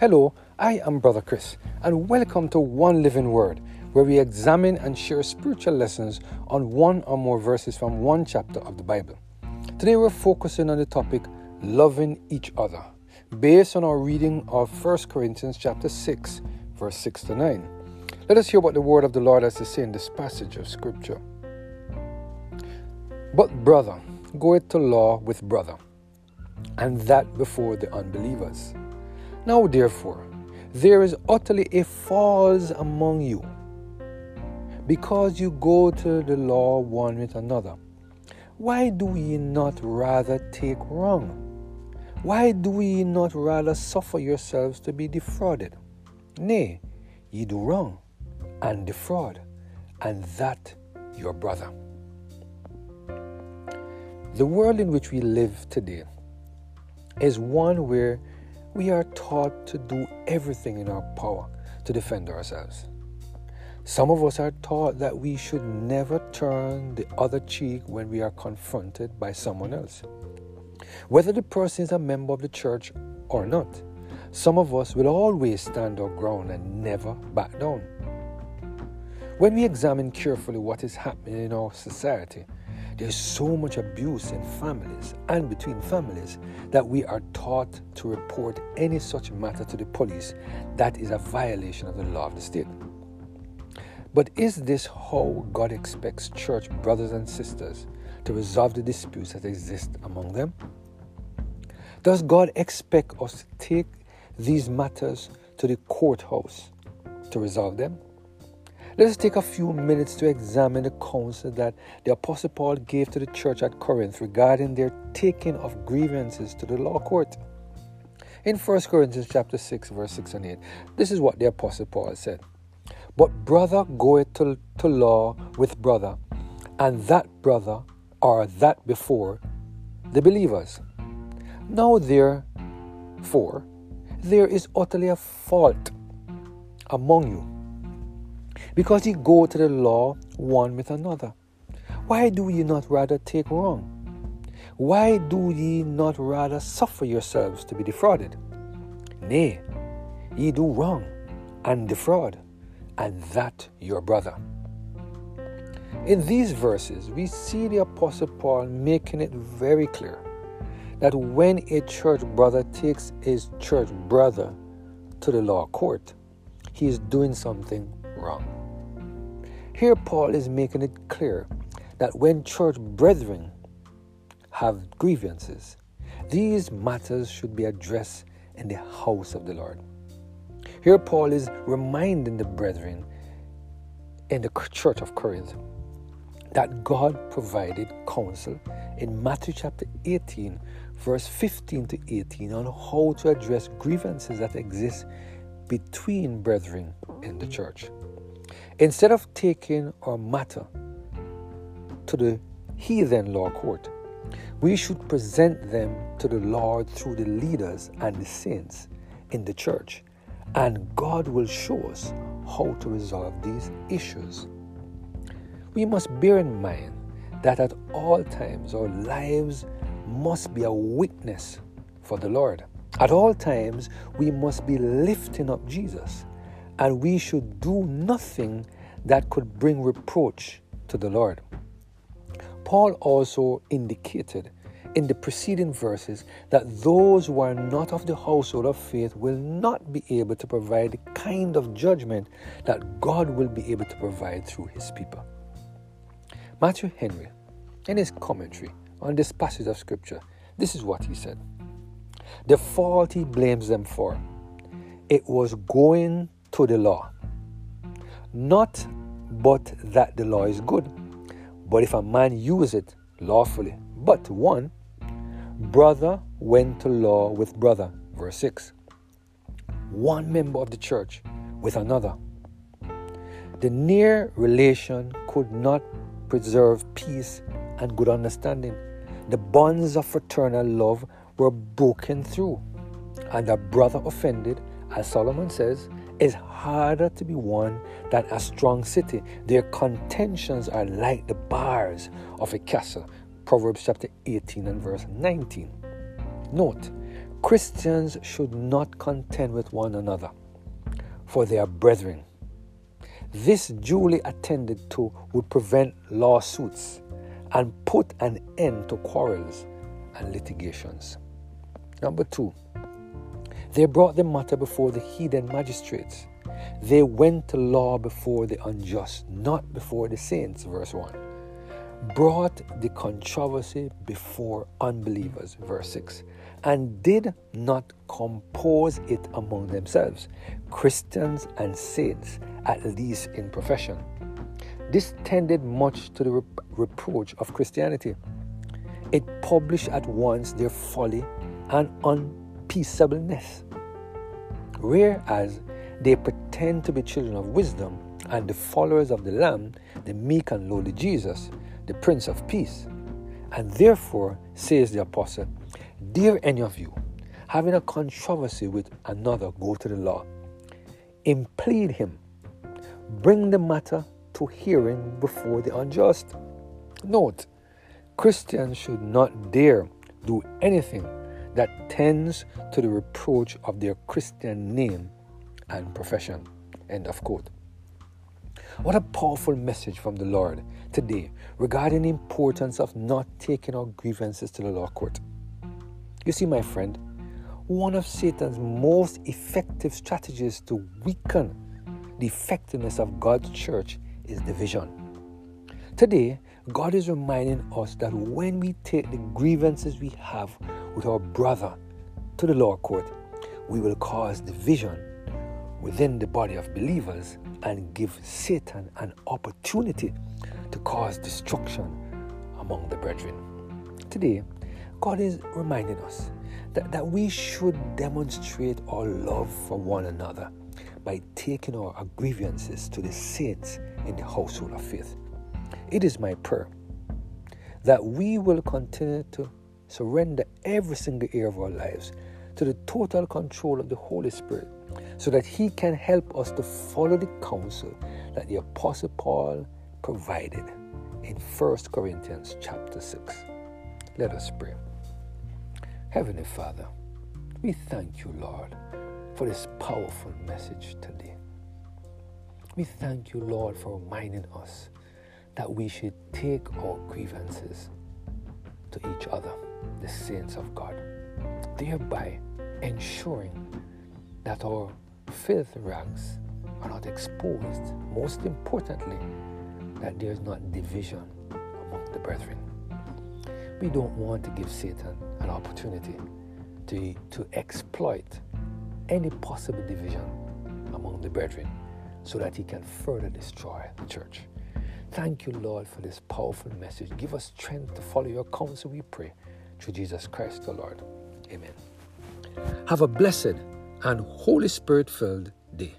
Hello, I am Brother Chris, and welcome to One Living Word, where we examine and share spiritual lessons on one or more verses from one chapter of the Bible. Today we're focusing on the topic loving each other, based on our reading of 1 Corinthians chapter 6, verse 6 to 9. Let us hear what the word of the Lord has to say in this passage of scripture. But brother goeth to law with brother, and that before the unbelievers. Now, therefore, there is utterly a false among you, because you go to the law one with another. Why do ye not rather take wrong? Why do ye not rather suffer yourselves to be defrauded? Nay, ye do wrong and defraud, and that your brother. The world in which we live today is one where we are taught to do everything in our power to defend ourselves. Some of us are taught that we should never turn the other cheek when we are confronted by someone else. Whether the person is a member of the church or not, some of us will always stand our ground and never back down. When we examine carefully what is happening in our society, there's so much abuse in families and between families that we are taught to report any such matter to the police that is a violation of the law of the state. But is this how God expects church brothers and sisters to resolve the disputes that exist among them? Does God expect us to take these matters to the courthouse to resolve them? Let us take a few minutes to examine the counsel that the Apostle Paul gave to the church at Corinth regarding their taking of grievances to the law court. In 1 Corinthians chapter 6, verse 6 and 8, this is what the Apostle Paul said. But brother goeth to, to law with brother, and that brother or that before the believers. Now therefore there is utterly a fault among you because ye go to the law one with another. Why do ye not rather take wrong? Why do ye not rather suffer yourselves to be defrauded? Nay, ye do wrong and defraud, and that your brother. In these verses, we see the Apostle Paul making it very clear that when a church brother takes his church brother to the law court, he is doing something wrong. Here, Paul is making it clear that when church brethren have grievances, these matters should be addressed in the house of the Lord. Here, Paul is reminding the brethren in the church of Corinth that God provided counsel in Matthew chapter 18, verse 15 to 18, on how to address grievances that exist between brethren in the church. Instead of taking our matter to the heathen law court, we should present them to the Lord through the leaders and the saints in the church, and God will show us how to resolve these issues. We must bear in mind that at all times our lives must be a witness for the Lord. At all times, we must be lifting up Jesus and we should do nothing that could bring reproach to the Lord. Paul also indicated in the preceding verses that those who are not of the household of faith will not be able to provide the kind of judgment that God will be able to provide through his people. Matthew Henry, in his commentary on this passage of scripture, this is what he said. The fault he blames them for, it was going the law. Not but that the law is good, but if a man use it lawfully. But one, brother went to law with brother. Verse 6. One member of the church with another. The near relation could not preserve peace and good understanding. The bonds of fraternal love were broken through, and a brother offended, as Solomon says, is harder to be won than a strong city. Their contentions are like the bars of a castle. Proverbs chapter 18 and verse 19. Note, Christians should not contend with one another, for they are brethren. This duly attended to would prevent lawsuits and put an end to quarrels and litigations. Number two, they brought the matter before the heathen magistrates. They went to law before the unjust, not before the saints, verse 1. Brought the controversy before unbelievers, verse 6, and did not compose it among themselves, Christians and saints, at least in profession. This tended much to the rep- reproach of Christianity. It published at once their folly and unpeaceableness. Whereas they pretend to be children of wisdom and the followers of the Lamb, the meek and lowly Jesus, the Prince of Peace. And therefore, says the apostle, Dare any of you, having a controversy with another, go to the law, implead him, bring the matter to hearing before the unjust. Note, Christians should not dare do anything that tends to the reproach of their Christian name and profession. End of quote. What a powerful message from the Lord today regarding the importance of not taking our grievances to the law court. You see, my friend, one of Satan's most effective strategies to weaken the effectiveness of God's church is division. Today, God is reminding us that when we take the grievances we have with our brother to the law court, we will cause division within the body of believers and give Satan an opportunity to cause destruction among the brethren. Today, God is reminding us that, that we should demonstrate our love for one another by taking our grievances to the saints in the household of faith. It is my prayer that we will continue to surrender every single area of our lives to the total control of the Holy Spirit so that He can help us to follow the counsel that the Apostle Paul provided in 1 Corinthians chapter 6. Let us pray. Heavenly Father, we thank you, Lord, for this powerful message today. We thank you, Lord, for reminding us that we should take our grievances to each other, the saints of God, thereby ensuring that our filthy rags are not exposed. Most importantly, that there is not division among the brethren. We don't want to give Satan an opportunity to, to exploit any possible division among the brethren so that he can further destroy the church. Thank you, Lord, for this powerful message. Give us strength to follow your counsel, we pray, through Jesus Christ the Lord. Amen. Have a blessed and Holy Spirit filled day.